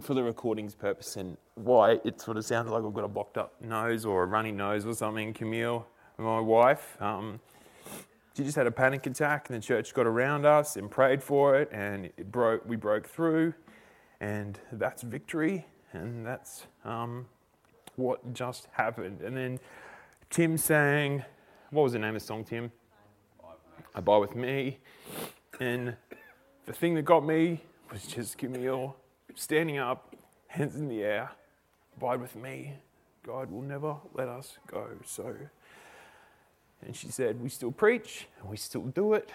for the recording's purpose and why it sort of sounded like I've got a blocked up nose or a runny nose or something, Camille, my wife, um, she just had a panic attack, and the church got around us and prayed for it, and it broke. We broke through, and that's victory, and that's um, what just happened. And then Tim sang, what was the name of the song, Tim? Abide with me. And the thing that got me was just Camille standing up, hands in the air, abide with me. God will never let us go. So, and she said, We still preach and we still do it.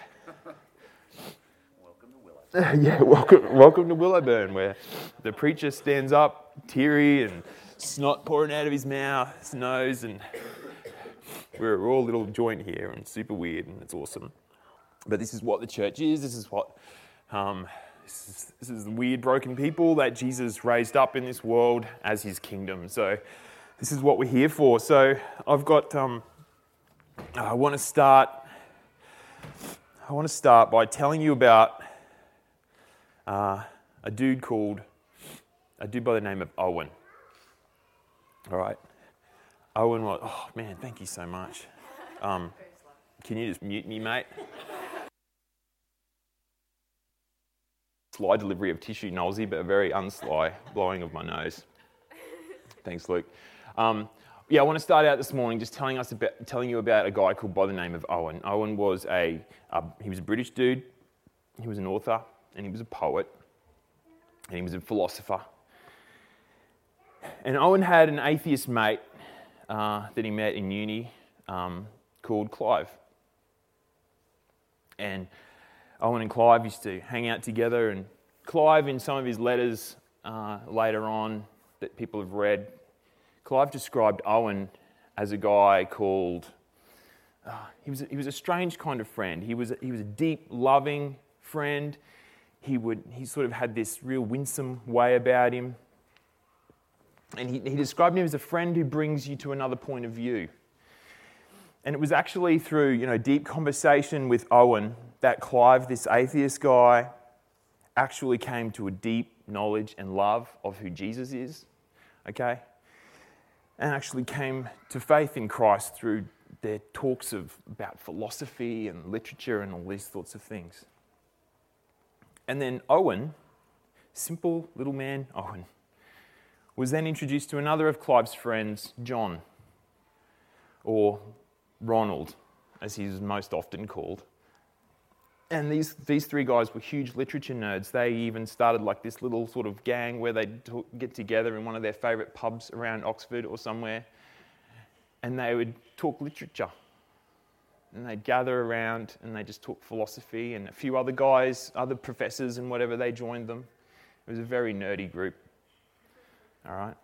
Welcome to Willow. yeah, welcome, welcome to Willowburn, where the preacher stands up, teary and snot pouring out of his mouth, his nose, and we're all a little joint here and super weird, and it's awesome. But this is what the church is. This is what um, this is, the weird, broken people that Jesus raised up in this world as His kingdom. So this is what we're here for. So I've got. Um, I want to start. I want to start by telling you about uh, a dude called a dude by the name of Owen. All right, Owen was. Oh man, thank you so much. Um, can you just mute me, mate? Sly delivery of tissue, nosy, but a very unsly blowing of my nose. Thanks, Luke. Um, yeah, I want to start out this morning just telling us about, telling you about a guy called by the name of Owen. Owen was a uh, he was a British dude. He was an author and he was a poet and he was a philosopher. And Owen had an atheist mate uh, that he met in uni um, called Clive. And Owen and Clive used to hang out together. And Clive, in some of his letters uh, later on that people have read, Clive described Owen as a guy called. Uh, he, was a, he was a strange kind of friend. He was a, he was a deep, loving friend. He, would, he sort of had this real winsome way about him. And he, he described him as a friend who brings you to another point of view. And it was actually through you know, deep conversation with Owen that Clive, this atheist guy, actually came to a deep knowledge and love of who Jesus is. Okay? And actually came to faith in Christ through their talks of, about philosophy and literature and all these sorts of things. And then Owen, simple little man Owen, was then introduced to another of Clive's friends, John, or Ronald, as he's most often called. And these, these three guys were huge literature nerds. They even started like this little sort of gang where they'd get together in one of their favourite pubs around Oxford or somewhere, and they would talk literature. And they'd gather around and they just talk philosophy, and a few other guys, other professors, and whatever, they joined them. It was a very nerdy group. All right?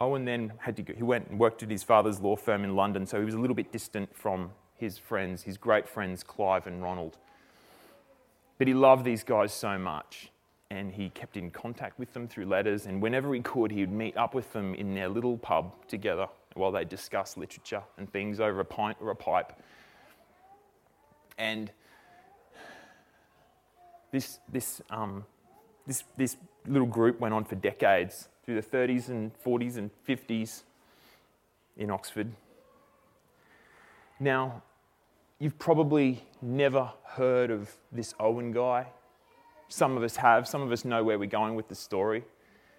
Owen then had to go, he went and worked at his father's law firm in London, so he was a little bit distant from his friends, his great friends Clive and Ronald. But he loved these guys so much, and he kept in contact with them through letters, and whenever he could, he would meet up with them in their little pub together while they discussed literature and things over a pint or a pipe. And this, this, um, this, this little group went on for decades through the 30s and 40s and 50s in Oxford. Now, you've probably never heard of this Owen guy. Some of us have, some of us know where we're going with the story.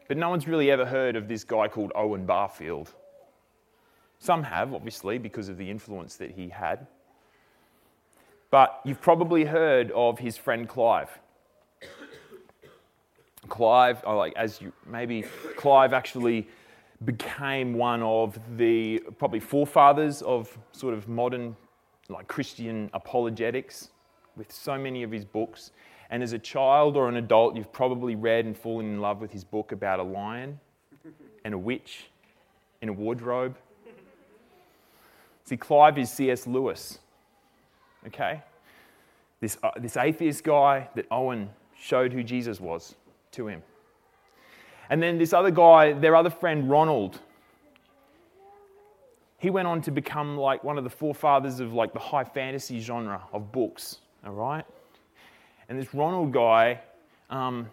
But no one's really ever heard of this guy called Owen Barfield. Some have, obviously, because of the influence that he had. But you've probably heard of his friend Clive. Clive, oh, like as you maybe Clive actually became one of the probably forefathers of sort of modern like Christian apologetics with so many of his books. And as a child or an adult, you've probably read and fallen in love with his book about a lion and a witch in a wardrobe. See, Clive is C.S. Lewis, okay? This, uh, this atheist guy that Owen showed who Jesus was to him. And then this other guy, their other friend, Ronald, he went on to become like one of the forefathers of like the high fantasy genre of books, all right? And this Ronald guy Um,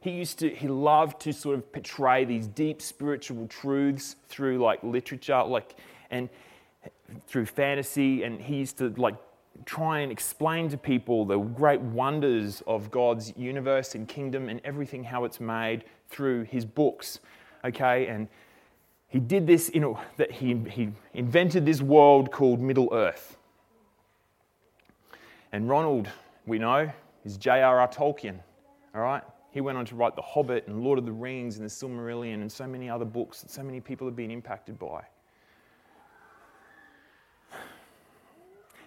he used to, he loved to sort of portray these deep spiritual truths through like literature, like, and through fantasy. And he used to like try and explain to people the great wonders of God's universe and kingdom and everything, how it's made through his books. Okay, and he did this in a, that he, he invented this world called Middle Earth. And Ronald, we know, is J.R.R. Tolkien. All right? He went on to write The Hobbit and Lord of the Rings and The Silmarillion and so many other books that so many people have been impacted by.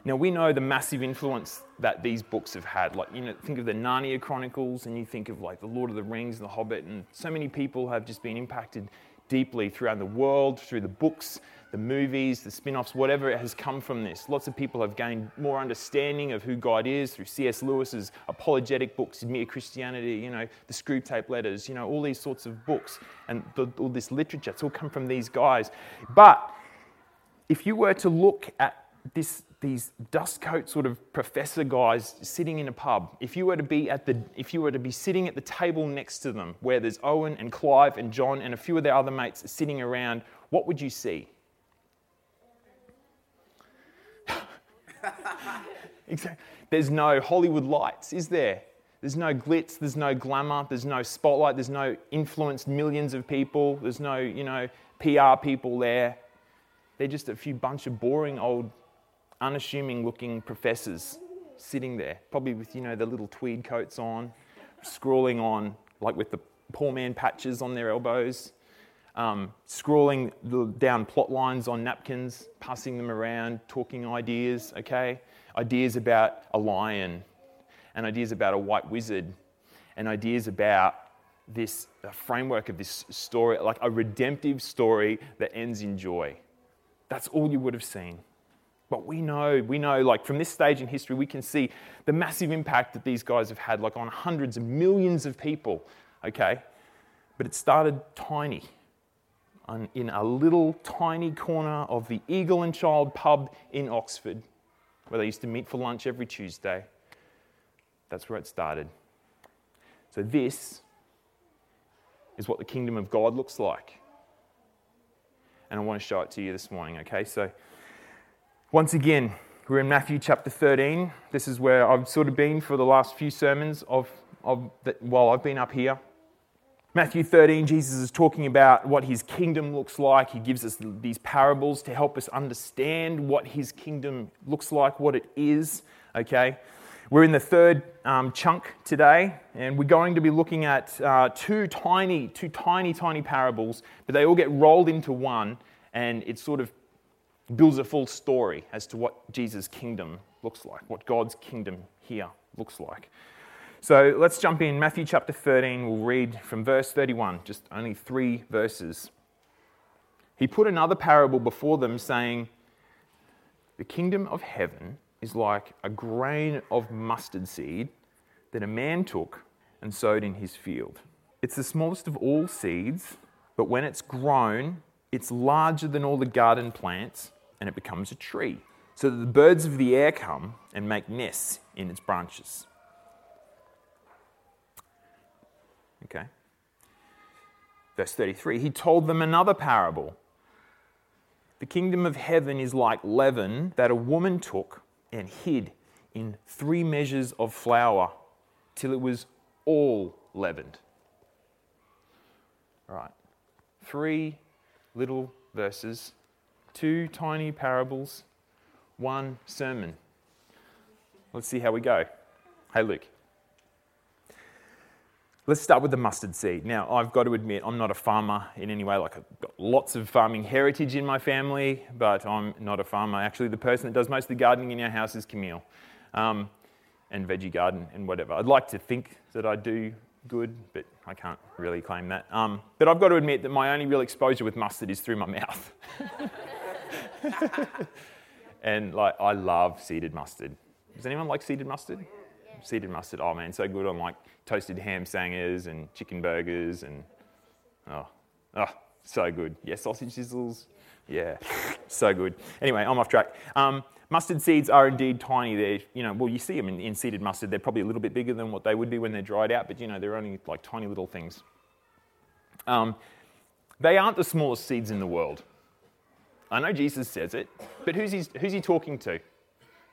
Now we know the massive influence that these books have had. Like you know, think of the Narnia Chronicles, and you think of like the Lord of the Rings and the Hobbit, and so many people have just been impacted deeply throughout the world through the books, the movies, the spin-offs, whatever it has come from this. Lots of people have gained more understanding of who God is through C.S. Lewis's apologetic books, Mere Christianity, you know, the Screwtape Letters, you know, all these sorts of books and the, all this literature. It's all come from these guys. But if you were to look at this, these dust coat sort of professor guys sitting in a pub, if you were to be at the, if you were to be sitting at the table next to them, where there's Owen and Clive and John and a few of their other mates sitting around, what would you see? exactly. There's no Hollywood lights, is there? There's no glitz, there's no glamour, there's no spotlight, there's no influenced millions of people, there's no, you know, PR people there. They're just a few bunch of boring old unassuming looking professors sitting there, probably with, you know, the little tweed coats on, scrawling on, like with the poor man patches on their elbows, um, scrawling down plot lines on napkins, passing them around, talking ideas, okay? Ideas about a lion, and ideas about a white wizard, and ideas about this framework of this story, like a redemptive story that ends in joy. That's all you would have seen. But we know, we know, like from this stage in history, we can see the massive impact that these guys have had, like on hundreds of millions of people, okay? But it started tiny, in a little tiny corner of the Eagle and Child pub in Oxford, where they used to meet for lunch every Tuesday. That's where it started. So, this is what the kingdom of God looks like. And I want to show it to you this morning, okay? So, once again, we're in Matthew chapter 13. This is where I've sort of been for the last few sermons of, of the, while I've been up here. Matthew 13, Jesus is talking about what his kingdom looks like. He gives us these parables to help us understand what his kingdom looks like, what it is. Okay? We're in the third um, chunk today, and we're going to be looking at uh, two tiny, two tiny, tiny parables, but they all get rolled into one, and it sort of builds a full story as to what Jesus' kingdom looks like, what God's kingdom here looks like. So let's jump in. Matthew chapter 13, we'll read from verse 31, just only three verses. He put another parable before them, saying, The kingdom of heaven is like a grain of mustard seed that a man took and sowed in his field. It's the smallest of all seeds, but when it's grown, it's larger than all the garden plants and it becomes a tree, so that the birds of the air come and make nests in its branches. Okay. Verse 33 He told them another parable. The kingdom of heaven is like leaven that a woman took and hid in three measures of flour till it was all leavened. All right. Three little verses two tiny parables, one sermon. Let's see how we go. Hey, Luke. Let's start with the mustard seed. Now, I've got to admit, I'm not a farmer in any way. Like, I've got lots of farming heritage in my family, but I'm not a farmer. Actually, the person that does most of the gardening in our house is Camille, um, and veggie garden and whatever. I'd like to think that I do good, but I can't really claim that. Um, but I've got to admit that my only real exposure with mustard is through my mouth. and like I love seeded mustard. Does anyone like seeded mustard? Yeah. Seeded mustard. Oh man, so good on like toasted ham sangers and chicken burgers and oh, oh, so good. Yeah, sausage sizzles. Yeah, so good. Anyway, I'm off track. Um, Mustard seeds are indeed tiny. They're, you know, well, you see them in, in, seeded mustard. They're probably a little bit bigger than what they would be when they're dried out, but you know, they're only like tiny little things. Um, they aren't the smallest seeds in the world. I know Jesus says it, but who's he, who's he talking to?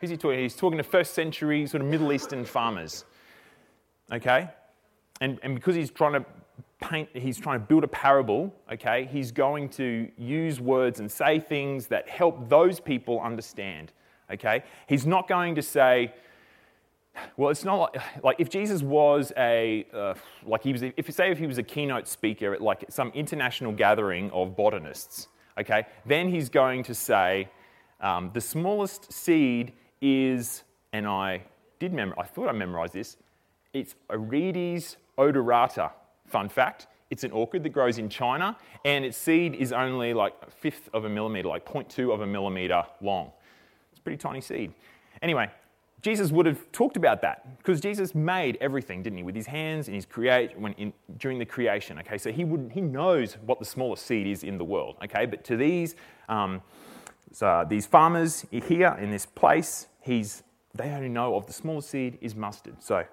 Who's he talking? to? He's talking to first century sort of Middle Eastern farmers. Okay, and and because he's trying to paint, he's trying to build a parable. Okay, he's going to use words and say things that help those people understand. Okay? He's not going to say, well, it's not like, like if Jesus was a, uh, like he was, if you say if he was a keynote speaker at like some international gathering of botanists, okay, then he's going to say, um, the smallest seed is, and I did memorize, I thought I memorized this, it's Aerides odorata. Fun fact, it's an orchid that grows in China, and its seed is only like a fifth of a millimeter, like 0.2 of a millimeter long It's a pretty tiny seed. Anyway, Jesus would have talked about that because Jesus made everything, didn't he, with his hands and his create when in, during the creation. Okay, so he would he knows what the smallest seed is in the world. Okay, but to these um, so these farmers here in this place, he's they only know of the smallest seed is mustard. So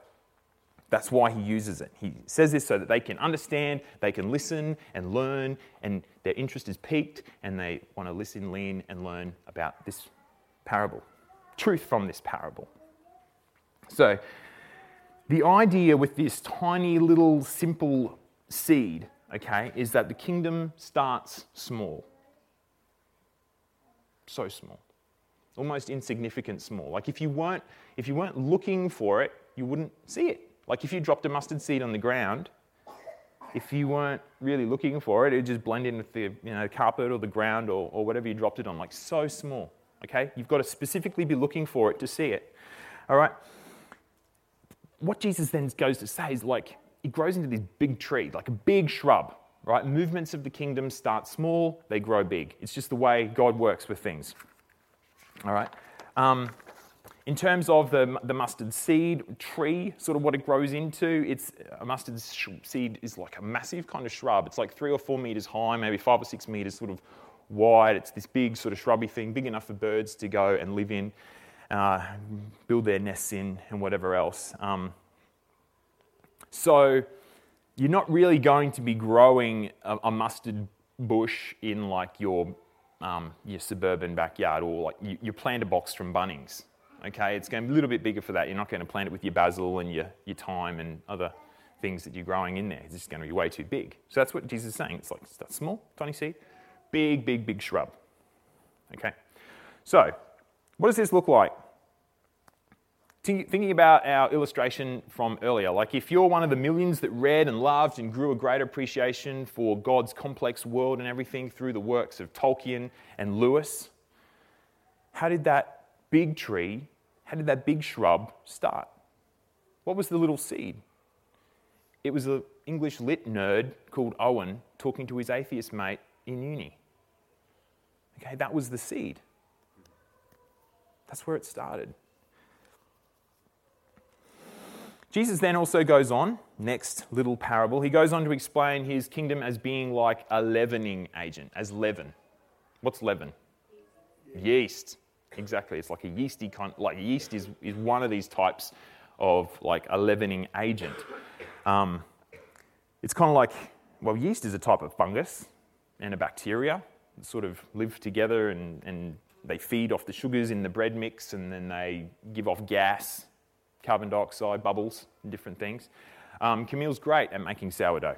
that's why he uses it. He says this so that they can understand, they can listen and learn, and their interest is piqued, and they want to listen, lean, and learn about this parable, truth from this parable. So, the idea with this tiny little simple seed, okay, is that the kingdom starts small. So small. Almost insignificant small. Like if you weren't if you weren't looking for it, you wouldn't see it. Like if you dropped a mustard seed on the ground, if you weren't really looking for it, it would just blend in with the you know, carpet or the ground or, or whatever you dropped it on, like so small. Okay? You've got to specifically be looking for it to see it. All right? What Jesus then goes to say is like, it grows into this big tree, like a big shrub, right? Movements of the kingdom start small, they grow big. It's just the way God works with things. All right? Um, in terms of the, the mustard seed tree, sort of what it grows into, it's a mustard seed is like a massive kind of shrub. It's like three or four meters high, maybe five or six meters, sort of wide. It's this big sort of shrubby thing, big enough for birds to go and live in, uh, build their nests in, and whatever else. Um, so you're not really going to be growing a, a mustard bush in like your um, your suburban backyard or like you, your a box from Bunnings. Okay, it's going to be a little bit bigger for that. You're not going to plant it with your basil and your, your thyme and other things that you're growing in there. It's just going to be way too big. So that's what Jesus is saying. It's like start small, tiny seed, big, big, big shrub. Okay? So, what does this look like? Thinking about our illustration from earlier, like if you're one of the millions that read and loved and grew a great appreciation for God's complex world and everything through the works of Tolkien and Lewis, how did that big tree, how did that big shrub start? What was the little seed? It was an English lit nerd called Owen talking to his atheist mate in uni. Okay, that was the seed. That's where it started. Jesus then also goes on, next little parable, he goes on to explain his kingdom as being like a leavening agent, as leaven. What's leaven? Yeast. Exactly. It's like a yeasty kind, like yeast is, is one of these types of like a leavening agent. Um, it's kind of like, well, yeast is a type of fungus and a bacteria that sort of live together and, and they feed off the sugars in the bread mix and then they give off gas, carbon dioxide, bubbles, and different things. Um, Camille's great at making sourdough.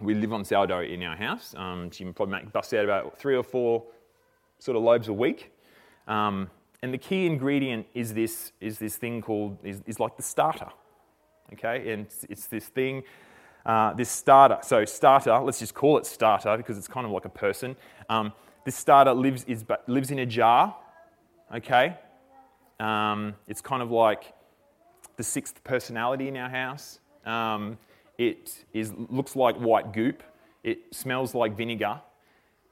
We live on sourdough in our house. Um, she probably make, bust out about three or four sort of loaves a week. Um, and the key ingredient is this, is this thing called, is, is like the starter. Okay, and it's, it's this thing uh, this starter. So, starter, let's just call it starter because it's kind of like a person. Um, this starter lives, is, lives in a jar, okay? Um, it's kind of like the sixth personality in our house. Um, it is, looks like white goop. It smells like vinegar.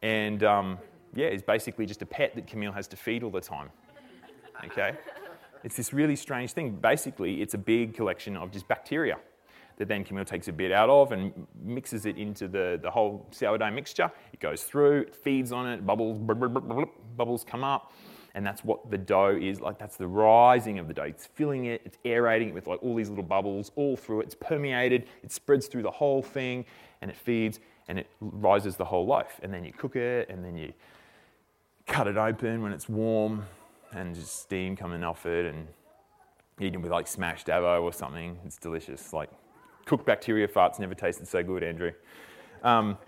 And um, yeah, it's basically just a pet that Camille has to feed all the time. Okay? It's this really strange thing. Basically, it's a big collection of just bacteria that then Camille takes a bit out of and mixes it into the, the whole sourdough mixture. It goes through, it feeds on it, bubbles, bubbles come up, and that's what the dough is like. That's the rising of the dough. It's filling it, it's aerating it with like all these little bubbles all through it. It's permeated, it spreads through the whole thing, and it feeds and it rises the whole loaf. And then you cook it, and then you cut it open when it's warm, and just steam coming off it, and eat it with like smashed avo or something. It's delicious. Like cooked bacteria farts never tasted so good, Andrew. Um,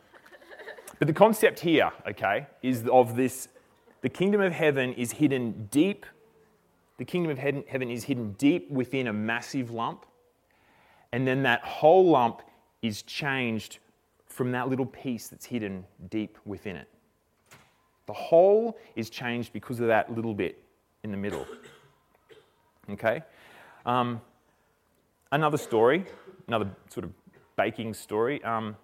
but the concept here, okay, is of this the kingdom of heaven is hidden deep. The kingdom of heaven is hidden deep within a massive lump. And then that whole lump is changed from that little piece that's hidden deep within it. The whole is changed because of that little bit in the middle. Okay? Um, another story, another sort of baking story. Um,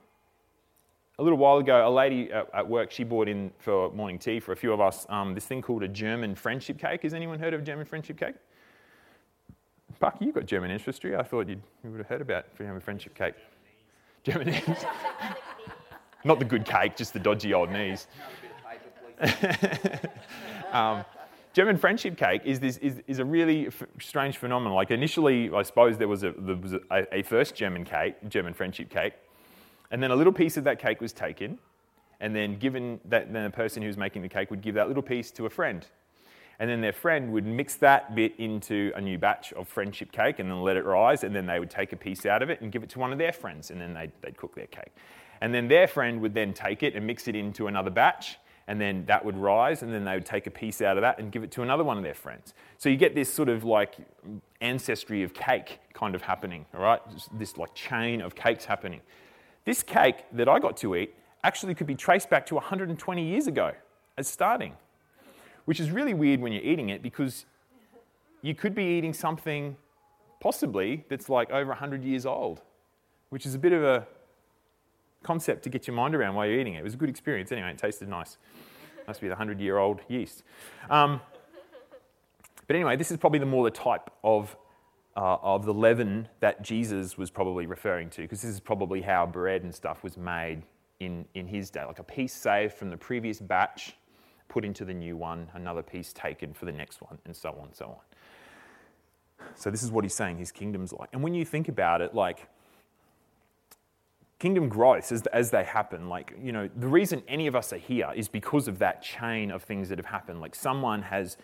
a little while ago, a lady at, at, work, she brought in for morning tea for a few of us um, this thing called a German friendship cake. Has anyone heard of German friendship cake? Buck, you've got German ancestry. I thought you would have heard about German friendship cake. German Not the good cake, just the dodgy old knees. um, German friendship cake is, this, is, is a really f- strange phenomenon. Like initially, I suppose there was, a, there was a, a first German cake, German friendship cake, and then a little piece of that cake was taken, and then given that then the person who was making the cake would give that little piece to a friend. And then their friend would mix that bit into a new batch of friendship cake and then let it rise, and then they would take a piece out of it and give it to one of their friends, and then they'd, they'd cook their cake. And then their friend would then take it and mix it into another batch, and then that would rise, and then they would take a piece out of that and give it to another one of their friends. So you get this sort of like ancestry of cake kind of happening, all right? This like chain of cakes happening. This cake that I got to eat actually could be traced back to 120 years ago as starting, which is really weird when you're eating it because you could be eating something possibly that's like over 100 years old, which is a bit of a concept to get your mind around while you're eating it. It was a good experience anyway, it tasted nice. Must be the 100 year old yeast. Um, but anyway, this is probably the more the type of uh, of the leaven that Jesus was probably referring to, because this is probably how bread and stuff was made in, in his day. Like a piece saved from the previous batch, put into the new one, another piece taken for the next one, and so on and so on. So, this is what he's saying his kingdom's like. And when you think about it, like, kingdom growth as, as they happen, like, you know, the reason any of us are here is because of that chain of things that have happened. Like, someone has,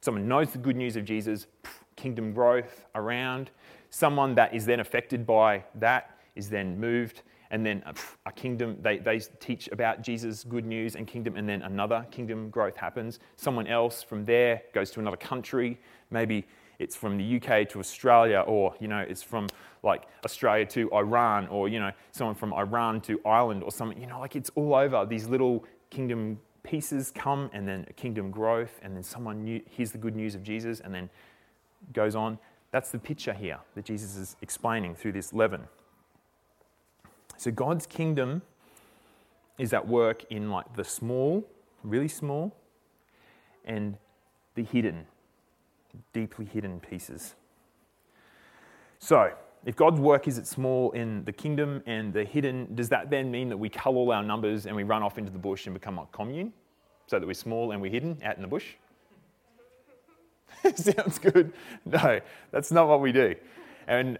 someone knows the good news of Jesus, kingdom growth around. Someone that is then affected by that is then moved, and then uh, a, a kingdom, they, they teach about Jesus' good news and kingdom, and then another kingdom growth happens. Someone else from there goes to another country. Maybe it's from the UK to Australia, or you know, it's from like Australia to Iran, or you know, someone from Iran to Ireland, or something. You know, like it's all over. These little kingdom pieces come, and then kingdom growth, and then someone new, hears the good news of Jesus, and then goes on. That's the picture here that Jesus is explaining through this leaven. So God's kingdom is at work in like the small, really small, and the hidden, deeply hidden pieces. So, if God's work is at small in the kingdom and the hidden, does that then mean that we cull all our numbers and we run off into the bush and become like commune? So that we're small and we're hidden out in the bush? Sounds good. No, that's not what we do. And,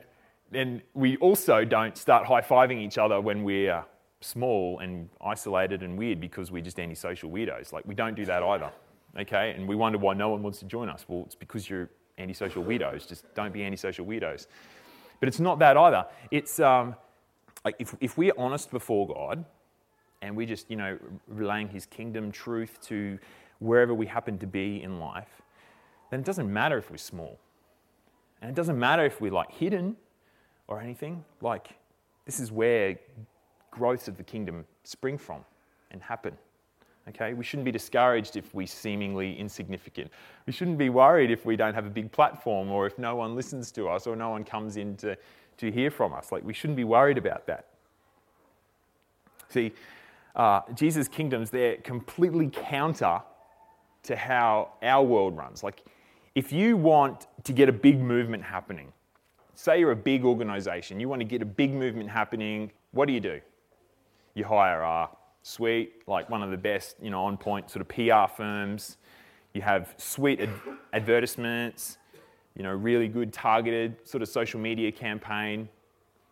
and we also don't start high fiving each other when we're small and isolated and weird because we're just antisocial weirdos. Like, we don't do that either. Okay? And we wonder why no one wants to join us. Well, it's because you're antisocial weirdos. Just don't be antisocial weirdos. But it's not that either. It's um, like if, if we're honest before God and we're just, you know, relaying his kingdom truth to wherever we happen to be in life, then it doesn't matter if we're small. And it doesn't matter if we're like hidden or anything. Like, this is where growths of the kingdom spring from and happen. Okay? We shouldn't be discouraged if we're seemingly insignificant. We shouldn't be worried if we don't have a big platform or if no one listens to us or no one comes in to, to hear from us. Like, we shouldn't be worried about that. See, uh, Jesus' kingdoms, they're completely counter to how our world runs. Like, if you want to get a big movement happening, say you're a big organization, you want to get a big movement happening, what do you do? You hire a suite, like one of the best, you know, on point sort of PR firms. You have sweet ad- advertisements, you know, really good targeted sort of social media campaign.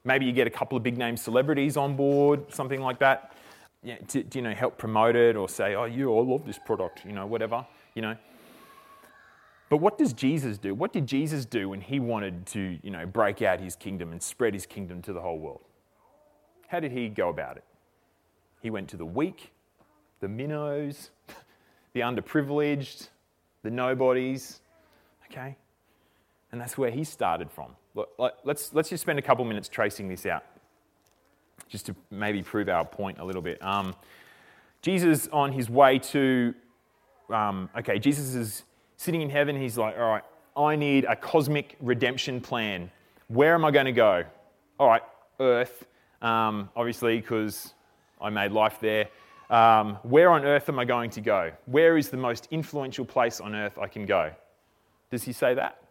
Maybe you get a couple of big name celebrities on board, something like that. Yeah, to, to, you know, help promote it or say, oh, you, all love this product, you know, whatever, you know. But what does Jesus do? What did Jesus do when he wanted to, you know, break out his kingdom and spread his kingdom to the whole world? How did he go about it? He went to the weak, the minnows, the underprivileged, the nobodies, okay? And that's where he started from. Let's, let's just spend a couple minutes tracing this out, just to maybe prove our point a little bit. Um, Jesus, on his way to, um, okay, Jesus is sitting in heaven. He's like, all right, I need a cosmic redemption plan. Where am I going to go? All right, Earth, um, obviously, because I made life there. Um, where on earth am I going to go? Where is the most influential place on earth I can go? Does he say that?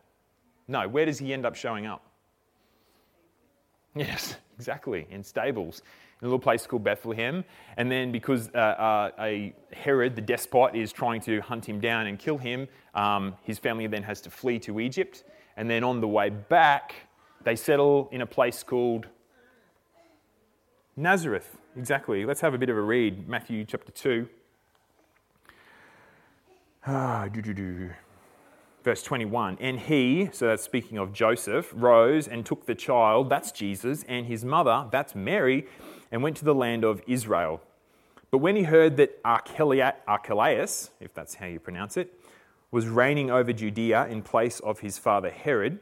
No. Where does he end up showing up? Yes, exactly, in stables, in a little place called Bethlehem. And then, because uh, uh, a Herod, the despot, is trying to hunt him down and kill him, um, his family then has to flee to Egypt. And then on the way back, they settle in a place called Nazareth. Exactly. Let's have a bit of a read. Matthew chapter 2. Ah, Verse 21 And he, so that's speaking of Joseph, rose and took the child, that's Jesus, and his mother, that's Mary, and went to the land of Israel. But when he heard that Archelaus, if that's how you pronounce it, was reigning over Judea in place of his father Herod,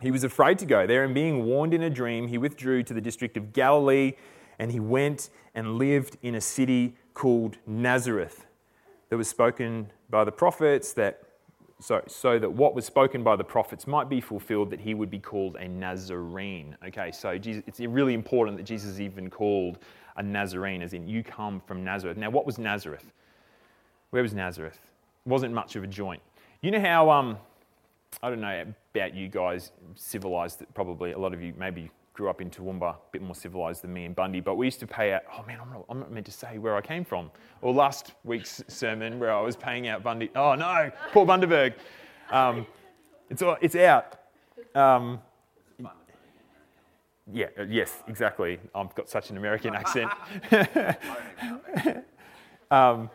he was afraid to go there, and being warned in a dream, he withdrew to the district of Galilee, and he went and lived in a city called Nazareth. That was spoken by the prophets that so, so that what was spoken by the prophets might be fulfilled, that he would be called a Nazarene. Okay, so Jesus, it's really important that Jesus is even called a Nazarene, as in you come from Nazareth. Now, what was Nazareth? Where was Nazareth? It wasn't much of a joint. You know how, um, I don't know about you guys, civilized, probably a lot of you maybe grew up in Toowoomba, a bit more civilized than me in Bundy, but we used to pay out, oh man, I'm not, I'm not, meant to say where I came from. Or last week's sermon where I was paying out Bundy, oh no, Paul Bundaberg. Um, it's, it's out. Um, yeah, uh, yes, exactly. I've got such an American accent. um,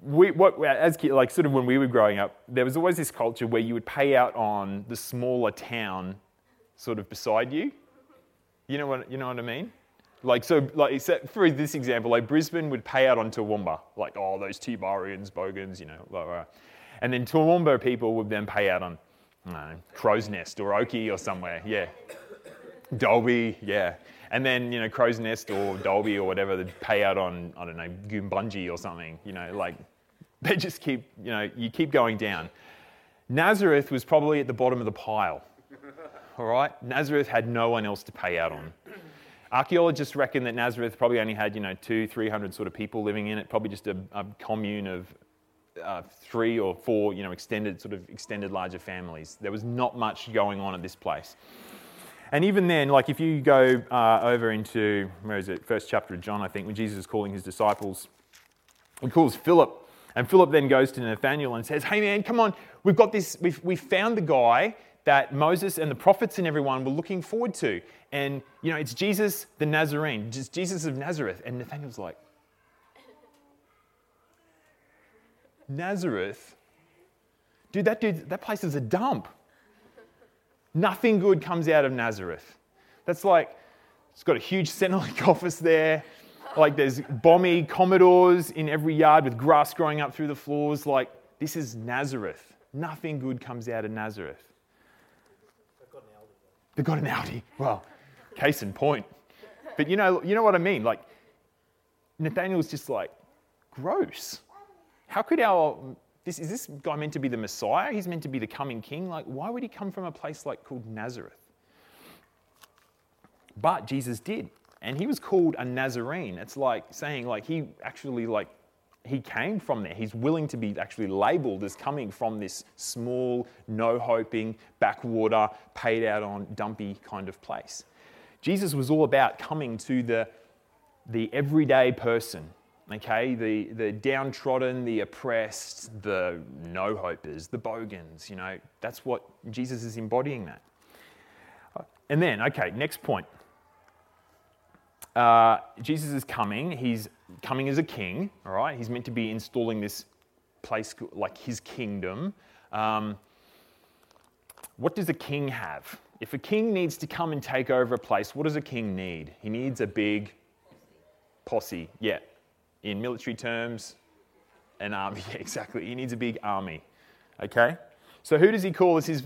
we, what, as like sort of when we were growing up, there was always this culture where you would pay out on the smaller town sort of beside you. You know what, you know what I mean? Like, so, like, for this example, like Brisbane would pay out on Toowoomba, like, oh, those Tubarians, Bogans, you know, blah, blah. And then Toowoomba people would then pay out on, know, Crow's Nest or Oakey or somewhere, yeah. Dalby, yeah. And then, you know, Crow's Nest or Dalby or whatever, they'd pay out on, I don't know, Goombungee or something, you know, like, they just keep, you know, you keep going down. Nazareth was probably at the bottom of the pile all right? Nazareth had no one else to pay out on. Archaeologists reckon that Nazareth probably only had, you know, two, three hundred sort of people living in it, probably just a, a commune of uh, three or four, you know, extended, sort of extended larger families. There was not much going on at this place. And even then, like if you go uh, over into, where is it, first chapter of John, I think, when Jesus is calling his disciples, he calls Philip. And Philip then goes to Nathaniel and says, Hey man, come on, we've got this, we've, we've found the guy that Moses and the prophets and everyone were looking forward to. And, you know, it's Jesus the Nazarene, just Jesus of Nazareth. And Nathaniel's like, Nazareth? Dude, that dude, that place is a dump. Nothing good comes out of Nazareth. That's like, it's got a huge Centrelink office there. Like there's bomby Commodores in every yard with grass growing up through the floors. Like, this is Nazareth. Nothing good comes out of Nazareth. They've got an Audi. Well, case in point. But you know, you know what I mean? Like, Nathaniel's just like, gross. How could our this is this guy meant to be the Messiah? He's meant to be the coming king. Like, why would he come from a place like called Nazareth? But Jesus did, and he was called a Nazarene. It's like saying like he actually like he came from there. He's willing to be actually labeled as coming from this small, no hoping, backwater, paid out on, dumpy kind of place. Jesus was all about coming to the, the everyday person okay? The, the downtrodden, the oppressed, the no hopers, the bogans, you know, that's what Jesus is embodying that. And then, okay, next point. Uh, Jesus is coming. He's coming as a king, all right? He's meant to be installing this place like his kingdom. Um, what does a king have? If a king needs to come and take over a place, what does a king need? He needs a big posse. Yeah, in military terms, an army. Yeah, exactly. He needs a big army. Okay? So who does he call as his,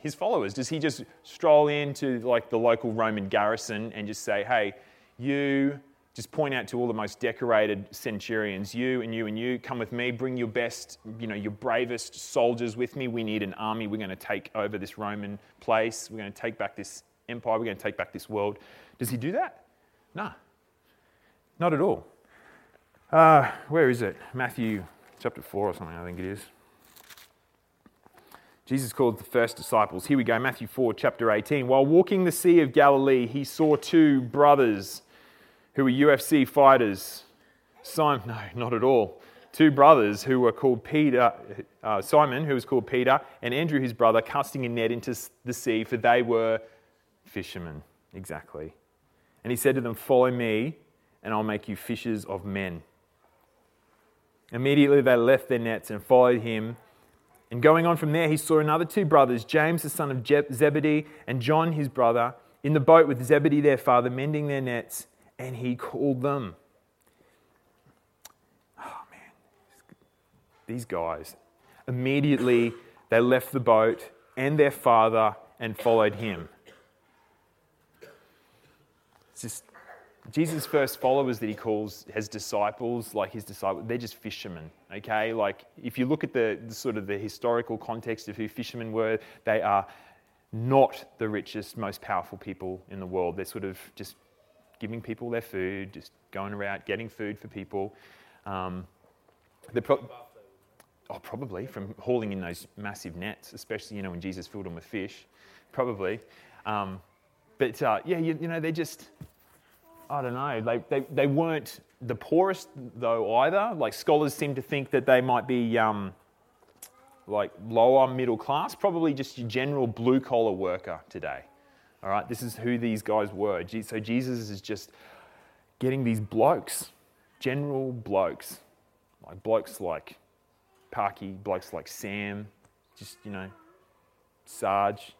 his followers? Does he just stroll into like the local Roman garrison and just say, hey, you, just point out to all the most decorated centurions, you and you and you, come with me, bring your best, you know, your bravest soldiers with me. We need an army. We're going to take over this Roman place. We're going to take back this empire. We're going to take back this world. Does he do that? No, not at all. Uh, where is it? Matthew chapter 4 or something, I think it is. Jesus called the first disciples. Here we go, Matthew 4, chapter 18. While walking the Sea of Galilee, he saw two brothers who were UFC fighters. Simon, no, not at all. Two brothers who were called Peter, uh, Simon, who was called Peter, and Andrew, his brother, casting a net into the sea, for they were fishermen. Exactly. And he said to them, Follow me, and I'll make you fishers of men. Immediately they left their nets and followed him. And going on from there, he saw another two brothers, James the son of Zebedee and John his brother, in the boat with Zebedee their father, mending their nets, and he called them. Oh man, these guys. Immediately they left the boat and their father and followed him. It's just Jesus' first followers that he calls his disciples, like his disciples, they're just fishermen, okay? Like, if you look at the, the, sort of the historical context of who fishermen were, they are not the richest, most powerful people in the world. They're sort of just giving people their food, just going around getting food for people. Um, pro- oh, probably from hauling in those massive nets, especially, you know, when Jesus filled them with fish, probably. Um, but uh, yeah, you, you know, they're just I don't know. They, they, they weren't the poorest, though, either. Like, scholars seem to think that they might be um, like lower middle class, probably just your general blue collar worker today. All right, this is who these guys were. So, Jesus is just getting these blokes, general blokes, like blokes like Parky, blokes like Sam, just, you know, Sarge,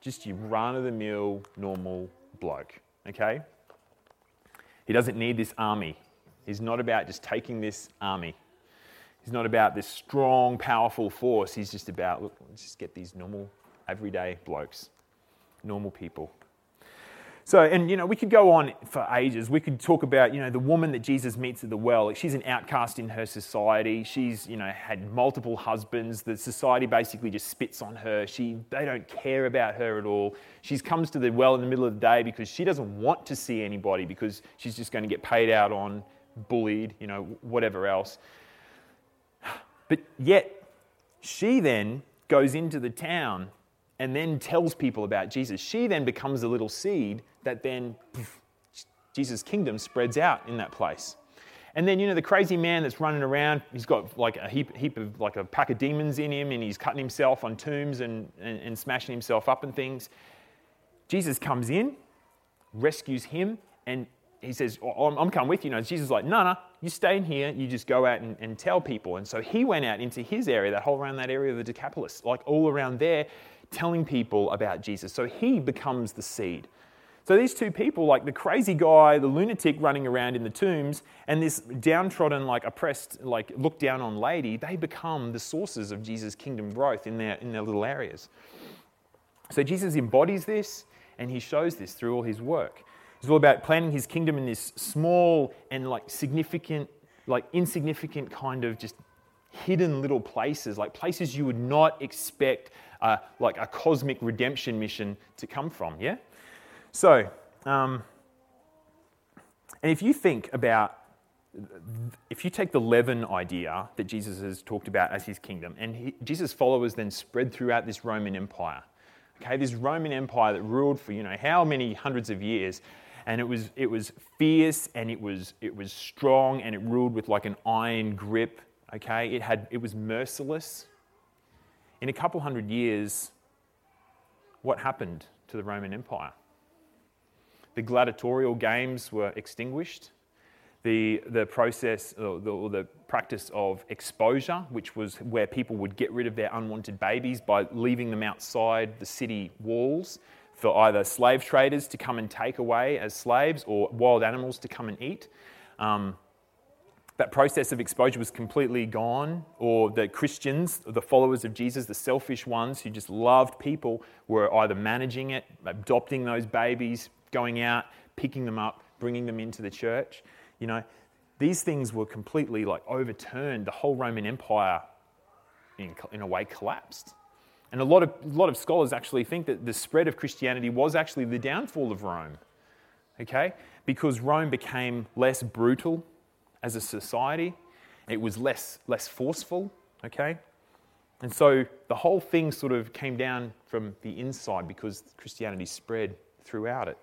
just your run of the mill, normal bloke, okay? He doesn't need this army. He's not about just taking this army. He's not about this strong, powerful force. He's just about, look, let's just get these normal, everyday blokes, normal people. So, and you know, we could go on for ages. We could talk about, you know, the woman that Jesus meets at the well. She's an outcast in her society. She's, you know, had multiple husbands. The society basically just spits on her. She, they don't care about her at all. She comes to the well in the middle of the day because she doesn't want to see anybody because she's just going to get paid out on, bullied, you know, whatever else. But yet, she then goes into the town and then tells people about Jesus. She then becomes a little seed that then poof, Jesus' kingdom spreads out in that place. And then, you know, the crazy man that's running around, he's got like a heap, heap of, like a pack of demons in him, and he's cutting himself on tombs and, and, and smashing himself up and things. Jesus comes in, rescues him, and he says, oh, I'm, coming with you. know, Jesus is like, no, no, you stay in here, you just go out and, and tell people. And so he went out into his area, that whole around that area of the Decapolis, like all around there, telling people about Jesus. So he becomes the seed. So these two people, like the crazy guy, the lunatic running around in the tombs, and this downtrodden, like oppressed, like looked down on lady, they become the sources of Jesus' kingdom growth in their, in their little areas. So Jesus embodies this and he shows this through all his work. It's all about planting his kingdom in this small and like significant, like insignificant kind of just hidden little places, like places you would not expect uh, like a cosmic redemption mission to come from. Yeah? So, um, and if you think about, if you take the leaven idea that Jesus has talked about as his kingdom, and he, Jesus' followers then spread throughout this Roman Empire, okay, this Roman Empire that ruled for, you know, how many hundreds of years, and it was, it was fierce and it was, it was strong and it ruled with like an iron grip. Okay, it, had, it was merciless. In a couple hundred years, what happened to the Roman Empire? The gladiatorial games were extinguished. The, the process or the, or the practice of exposure, which was where people would get rid of their unwanted babies by leaving them outside the city walls for either slave traders to come and take away as slaves or wild animals to come and eat. Um, that process of exposure was completely gone, or the Christians, the followers of Jesus, the selfish ones who just loved people, were either managing it, adopting those babies, going out, picking them up, bringing them into the church. You know, these things were completely like overturned. The whole Roman Empire, in, in a way, collapsed. And a lot, of, a lot of scholars actually think that the spread of Christianity was actually the downfall of Rome. Okay? Because Rome became less brutal as a society. It was less, less forceful, okay? And so the whole thing sort of came down from the inside because Christianity spread throughout it.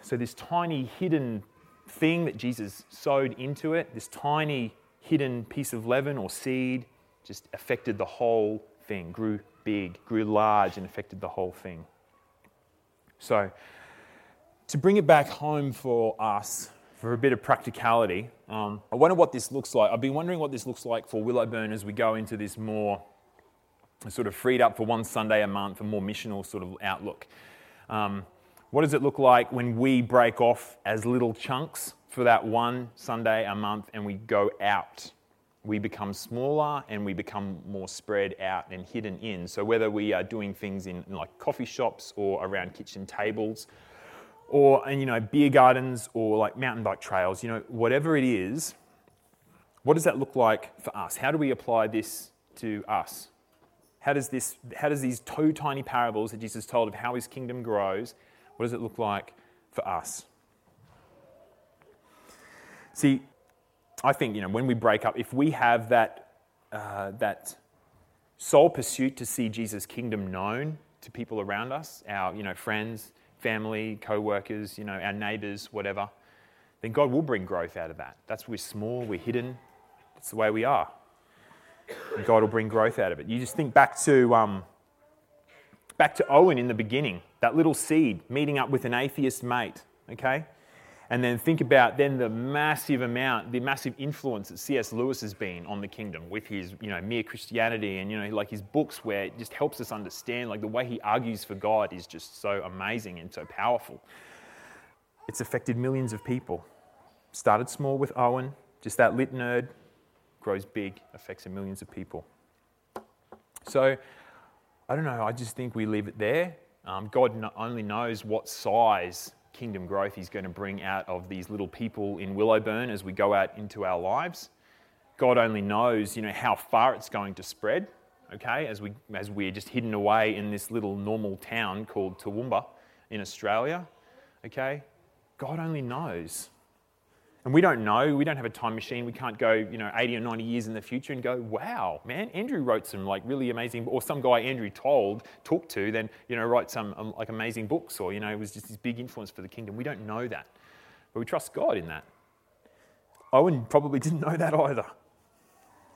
So, this tiny hidden thing that Jesus sowed into it, this tiny hidden piece of leaven or seed, just affected the whole thing, grew big, grew large, and affected the whole thing. So, to bring it back home for us, for a bit of practicality, um, I wonder what this looks like. I've been wondering what this looks like for Willowburn as we go into this more sort of freed up for one Sunday a month, a more missional sort of outlook. Um, what does it look like when we break off as little chunks for that one Sunday a month and we go out? We become smaller and we become more spread out and hidden in. So, whether we are doing things in, in like coffee shops or around kitchen tables, or and you know beer gardens or like mountain bike trails you know whatever it is what does that look like for us? How do we apply this to us? How does this how does these two tiny parables that jesus told of how his kingdom grows what does it look like for us? See i think you know when we break up if we have that uh, that sole pursuit to see jesus kingdom known to people around us our you know friends family, co workers, you know, our neighbours, whatever, then God will bring growth out of that. That's we're small, we're hidden. that's the way we are. And God will bring growth out of it. You just think back to um, back to Owen in the beginning, that little seed meeting up with an atheist mate. Okay, and then think about then the massive amount, the massive influence that C.S. Lewis has been on the kingdom with his, you know, mere Christianity and, you know, like his books where it just helps us understand, like the way he argues for God is just so amazing and so powerful. It's affected millions of people. Started small with Owen, just that lit nerd, grows big, affects millions of people. So, I don't know, I just think we leave it there. Um, God only knows what size kingdom growth He's going to bring out of these little people in Willowburn as we go out into our lives. God only knows, you know, how far it's going to spread. Okay, as we as we're just hidden away in this little normal town called Toowoomba in Australia. Okay, God only knows. And we don't know, we don't have a time machine. We can't go, you know, 80 or 90 years in the future and go, wow, man, Andrew wrote some like really amazing, or some guy Andrew told, talked to, then, you know, write some um, like amazing books, or, you know, it was just this big influence for the kingdom. We don't know that. But we trust God in that. Owen probably didn't know that either.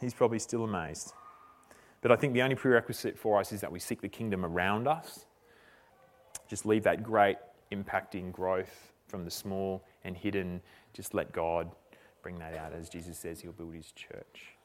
He's probably still amazed. But I think the only prerequisite for us is that we seek the kingdom around us. Just leave that great impacting growth from the small and hidden just let God bring that out. As Jesus says, he'll build his church.